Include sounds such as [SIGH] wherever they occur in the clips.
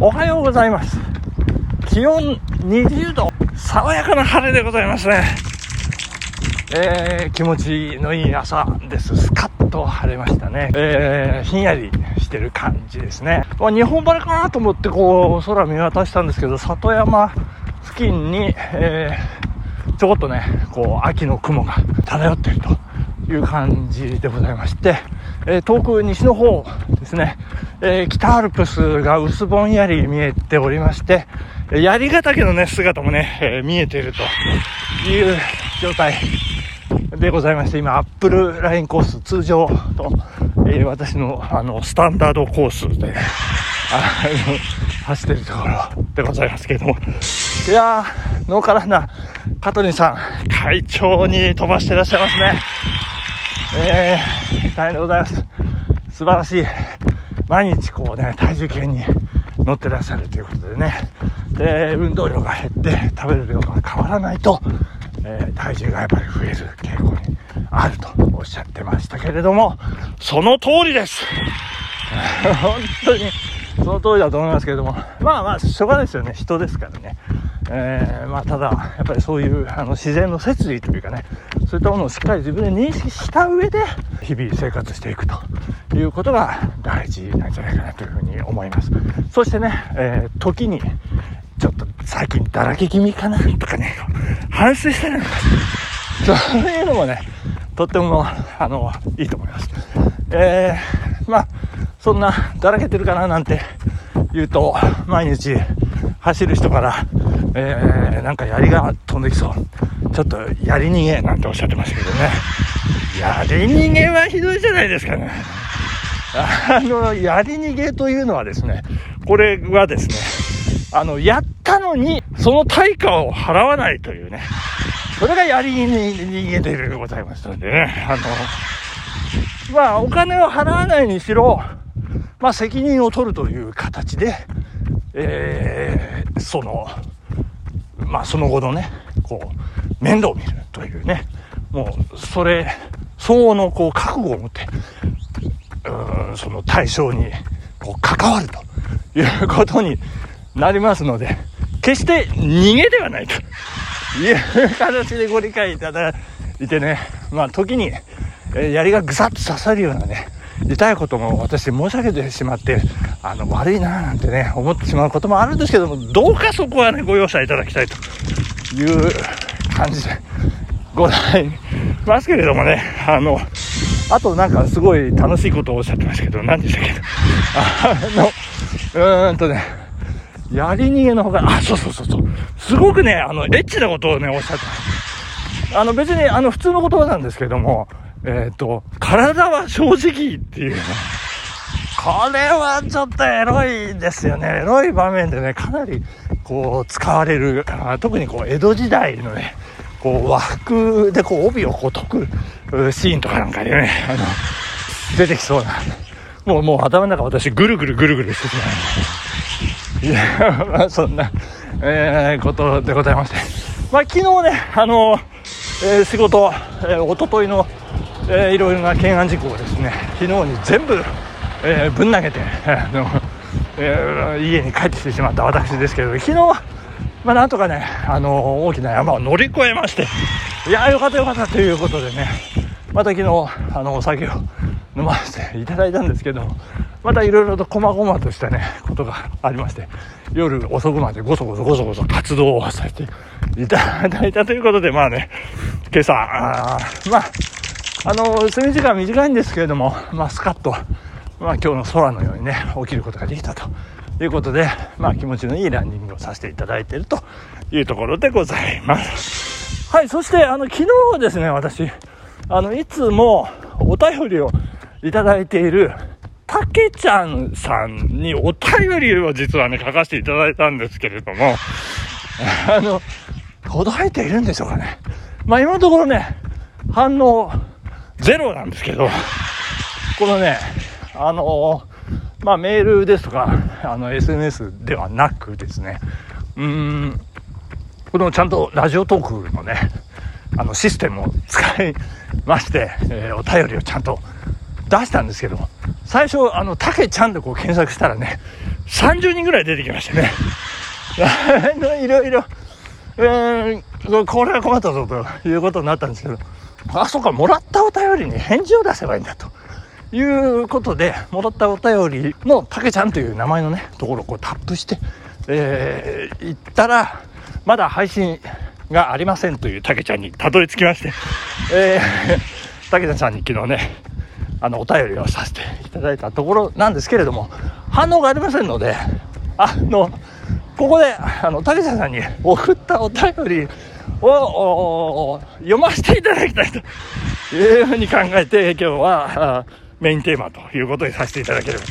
おはようございます。気温20度、爽やかな晴れでございますね。えー、気持ちのいい朝です。スカッと晴れましたね。えー、ひんやりしてる感じですね。まあ、日本晴れかなと思ってこう、空見渡したんですけど、里山付近に、えー、ちょこっとね、こう、秋の雲が漂っているという感じでございまして、えー、遠く西の方ですね、えー、北アルプスが薄ぼんやり見えておりまして、槍ヶ岳のね、姿もね、えー、見えているという状態でございまして、今、アップルラインコース、通常と、え、私の、あの、スタンダードコースで、走ってるところでございますけれども、いやー、ノーカランナー、香取さん、会長に飛ばしてらっしゃいますね。えー、大変でございます。素晴らしい。毎日こうね、体重計に乗ってらっしゃるということでね。で、運動量が減って食べる量が変わらないと、えー、体重がやっぱり増える傾向にあるとおっしゃってましたけれども、その通りです [LAUGHS] 本当に、その通りだと思いますけれども、まあまあ、しょうがないですよね。人ですからね。えー、まあ、ただ、やっぱりそういうあの自然の摂理というかね、そういったものをしっかり自分で認識した上で、日々生活していくということが大事なんじゃないかなというふうに思います。そしてね、えー、時に、ちょっと最近だらけ気味かなとかね、反省したりなんかそういうのもね、とっても、あの、いいと思います。えー、まあ、そんな、だらけてるかななんて言うと、毎日走る人から、えー、なんか槍が飛んできそう。ちょっと槍逃げなんておっしゃってましたけどね。[LAUGHS] 槍逃げはひどいじゃないですかね。あの、槍逃げというのはですね、これはですね、あの、やったのに、その対価を払わないというね。それが槍に逃げでございますのでね。あの、まあ、お金を払わないにしろ、まあ、責任を取るという形で、えー、その、まあ、その後のね、こう、面倒を見るというね、もう、それ、相応の、こう、覚悟を持って、うん、その対象に、こう、関わるということになりますので、決して逃げではないという形でご理解いただいてね、まあ、時に、槍がぐさっと刺さるようなね、痛いことも私申し上げてしまって、あの、悪いなぁなんてね、思ってしまうこともあるんですけども、どうかそこはね、ご容赦いただきたいという感じでございますけれどもね、あの、あとなんかすごい楽しいことをおっしゃってましたけど、何でしたっけ？あの、うーんとね、やり逃げのほか、あ、そうそうそうそう、すごくね、あの、エッチなことをね、おっしゃってます。あの、別に、あの、普通の言葉なんですけども、えっ、ー、と、体は正直っていうね。これはちょっとエロいですよね。エロい場面でね、かなりこう使われる、特にこう江戸時代のね、こう和服でこう帯をこう解くシーンとかなんかでね、あの、出てきそうな。もうもう頭の中私ぐるぐるぐるぐるしてしまう。いや、[LAUGHS] まあそんな、えー、ことでございまして。まあ昨日ね、あの、えー、仕事、えー、おとといのえー、いろいろな懸案事項をですね昨日に全部、えー、ぶん投げて、[LAUGHS] ええ、家に帰ってきてしまった私ですけど昨日は、まあ、なんとかね、あの、大きな山を乗り越えましていやよかったよかったということでねまた昨日あのお酒を飲ませていただいたんですけどまたいろいろと細々としたねことがありまして夜遅くまでごそごそごそごそ活動をさせていただいたということでまあね今朝あまああの、睡眠時間短いんですけれども、まあ、スカッと、まあ、今日の空のようにね、起きることができたということで、まあ、気持ちのいいランニングをさせていただいているというところでございます。はい、そして、あの、昨日ですね、私、あの、いつもお便りをいただいている、たけちゃんさんにお便りを実はね、書かせていただいたんですけれども、[LAUGHS] あの、届いているんでしょうかね。まあ、今のところね、反応、ゼロなんですけど、このね、あのー、まあ、メールですとか、あの、SNS ではなくですね、うん、このちゃんとラジオトークのね、あの、システムを使いまして、えー、お便りをちゃんと出したんですけど、最初、あの、たけちゃんでこう検索したらね、30人ぐらい出てきましてね。いろいろ、うーん、これは困ったぞということになったんですけど、あ、そうか、もらったお便りに返事を出せばいいんだと。いうことで、もらったお便りのたけちゃんという名前のね、ところをこうタップして、えー、行ったら、まだ配信がありませんというたけちゃんにたどり着きまして、えー、[LAUGHS] たけちゃんに昨日ね、あの、お便りをさせていただいたところなんですけれども、反応がありませんので、あの、ここで、あの、竹下さんに送ったお便りを読ませていただきたいというふうに考えて、今日はメインテーマということにさせていただければ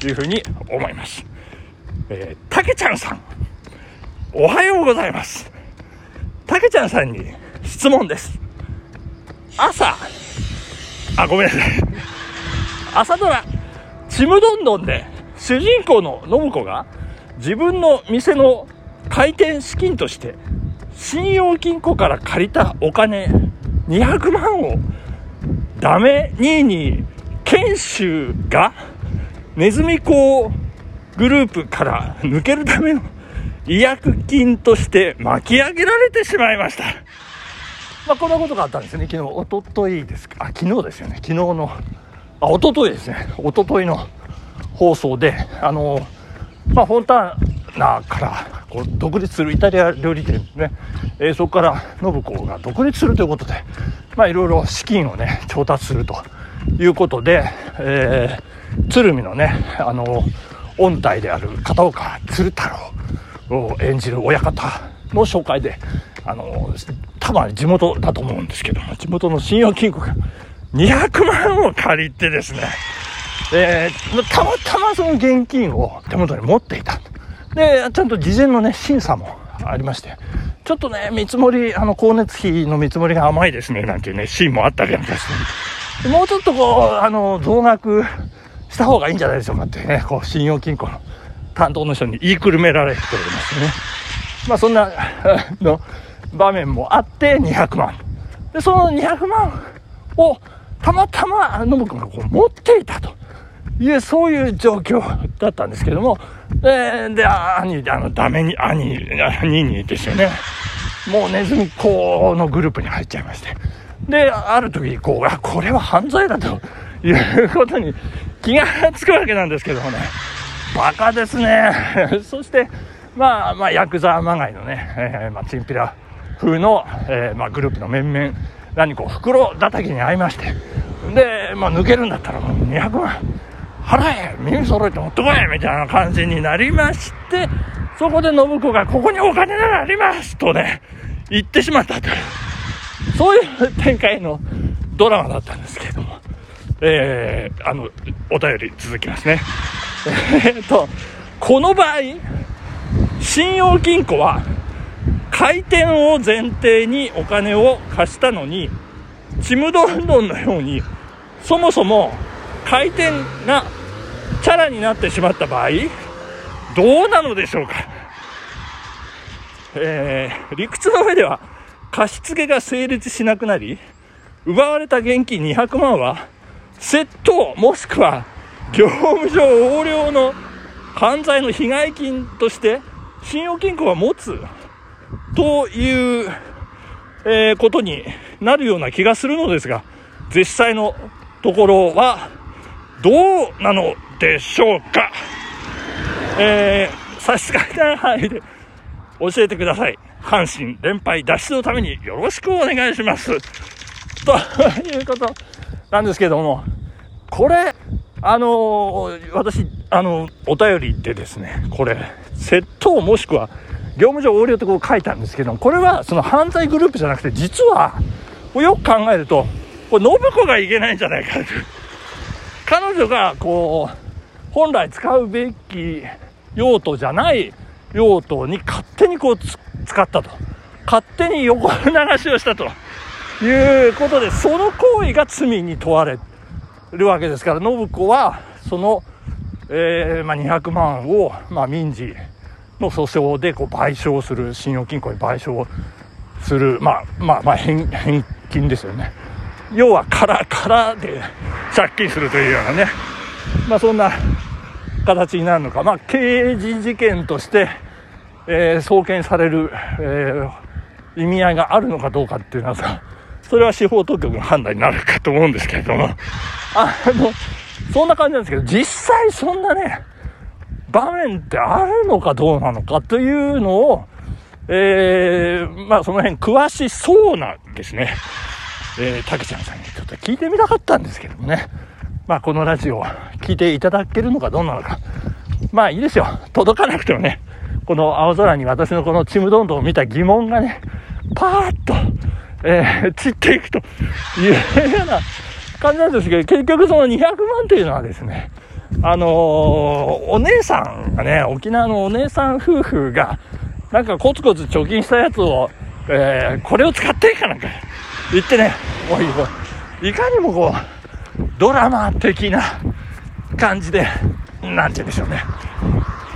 というふうに思います。えー、たけちゃんさん、おはようございます。たけちゃんさんに質問です。朝、あ、ごめんなさい。朝ドラ、ちむどんどんで、主人公の信子が、自分の店の開店資金として信用金庫から借りたお金200万をダメニーニー研修がネズミ講グループから抜けるための違約金として巻き上げられてしまいました。まあ、こんなことがあったんですね。昨日、おとといですか。あ、昨日ですよね。昨日の、あ、おとといですね。おとといの放送で、あの、まあ、フォンターナからこう独立するイタリア料理店ですね、えー、そこから信子が独立するということで、まあ、いろいろ資金をね調達するということで、えー、鶴見のねあの音体である片岡鶴太郎を演じる親方の紹介であの多分地元だと思うんですけど地元の信用金庫が200万を借りてですねえー、たまたまその現金を手元に持っていた。で、ちゃんと事前のね、審査もありまして、ちょっとね、見積もり、あの、光熱費の見積もりが甘いですね、なんていうね、シーンもあったりなんかして、もうちょっとこう、あの、増額した方がいいんじゃないでしょうかってね、こう、信用金庫の担当の人に言いくるめられておりますね。まあ、そんな、の場面もあって200万。で、その200万を、たまたま、ノブ君がこう持っていたと。いう、そういう状況だったんですけども、で、で、兄、あの、ダメに、兄、兄にですよね。もうネズミ子のグループに入っちゃいまして。で、ある時、こう、これは犯罪だということに気がつくわけなんですけどもね。バカですね。[LAUGHS] そして、まあ、まあ、ヤクザまがいのね、えー、まあ、チンピラ風の、えー、まあ、グループの面々、何こう、袋叩きに会いまして、で、まあ、抜けるんだったらもう200万。払え耳揃えて持ってこいみたいな感じになりまして、そこで信子がここにお金がありますとね、言ってしまったという、そういう展開のドラマだったんですけれども、えー、あの、お便り続きますね。[LAUGHS] えっと、この場合、信用金庫は、開店を前提にお金を貸したのに、ちむどんどんのように、そもそも回転がチャラになってしまった場合どうなのでしょうか、えー、理屈の上では貸付が成立しなくなり奪われた現金200万は窃盗もしくは業務上横領の犯罪の被害金として信用金庫は持つという、えー、ことになるような気がするのですが実際のところはどうなのでしょうか？えー、差し支えない範囲で教えてください。阪神連敗脱出のためによろしくお願いします。ということなんですけども、これ、あのー、私、あの、お便りでですね、これ、窃盗もしくは業務上横領ってこう書いたんですけども、これはその犯罪グループじゃなくて、実は、よく考えると、これ、信子がいけないんじゃないかと。彼女がこう本来使うべき用途じゃない用途に勝手にこう使ったと。勝手に横流しをしたということでその行為が罪に問われるわけですから信子はその、えー、まあ、200万を、まあ、民事の訴訟でこう賠償する信用金庫に賠償するまあまあまあ返金ですよね。要は空、空で借金するというようなね、まあそんな形になるのか、まあ、刑事事件として、えー、送検される、えー、意味合いがあるのかどうかっていうのはさ、それは司法当局の判断になるかと思うんですけれども、あの、そんな感じなんですけど、実際そんなね、場面ってあるのかどうなのかというのを、えー、まあその辺詳しそうなんですね。えー、たけちゃんさんにちょっと聞いてみたかったんですけどもね。まあこのラジオを聞いていただけるのかどうなのか。まあいいですよ。届かなくてもね、この青空に私のこのちむどんどんを見た疑問がね、パーッと、えー、散っていくというような感じなんですけど、結局その200万というのはですね、あのー、お姉さんがね、沖縄のお姉さん夫婦が、なんかコツコツ貯金したやつを、えー、これを使っていいかなんか言ってね、もういかにもこう、ドラマ的な感じで、なんて言うんでしょうね。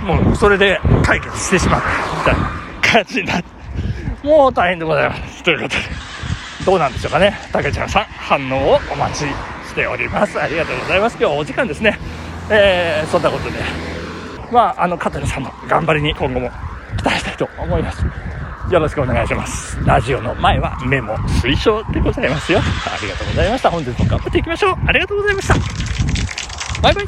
もうそれで解決してしまうみたいな感じになって、もう大変でございます。ということで、どうなんでしょうかね。たけちゃんさん、反応をお待ちしております。ありがとうございます。今日はお時間ですね。えー、そんなことで、まあ、あの、香取さんの頑張りに今後も期待したいと思います。よろしくお願いします。ラジオの前はメモ推奨でございますよ。ありがとうございました。本日も頑張っていきましょう。ありがとうございました。バイバイ。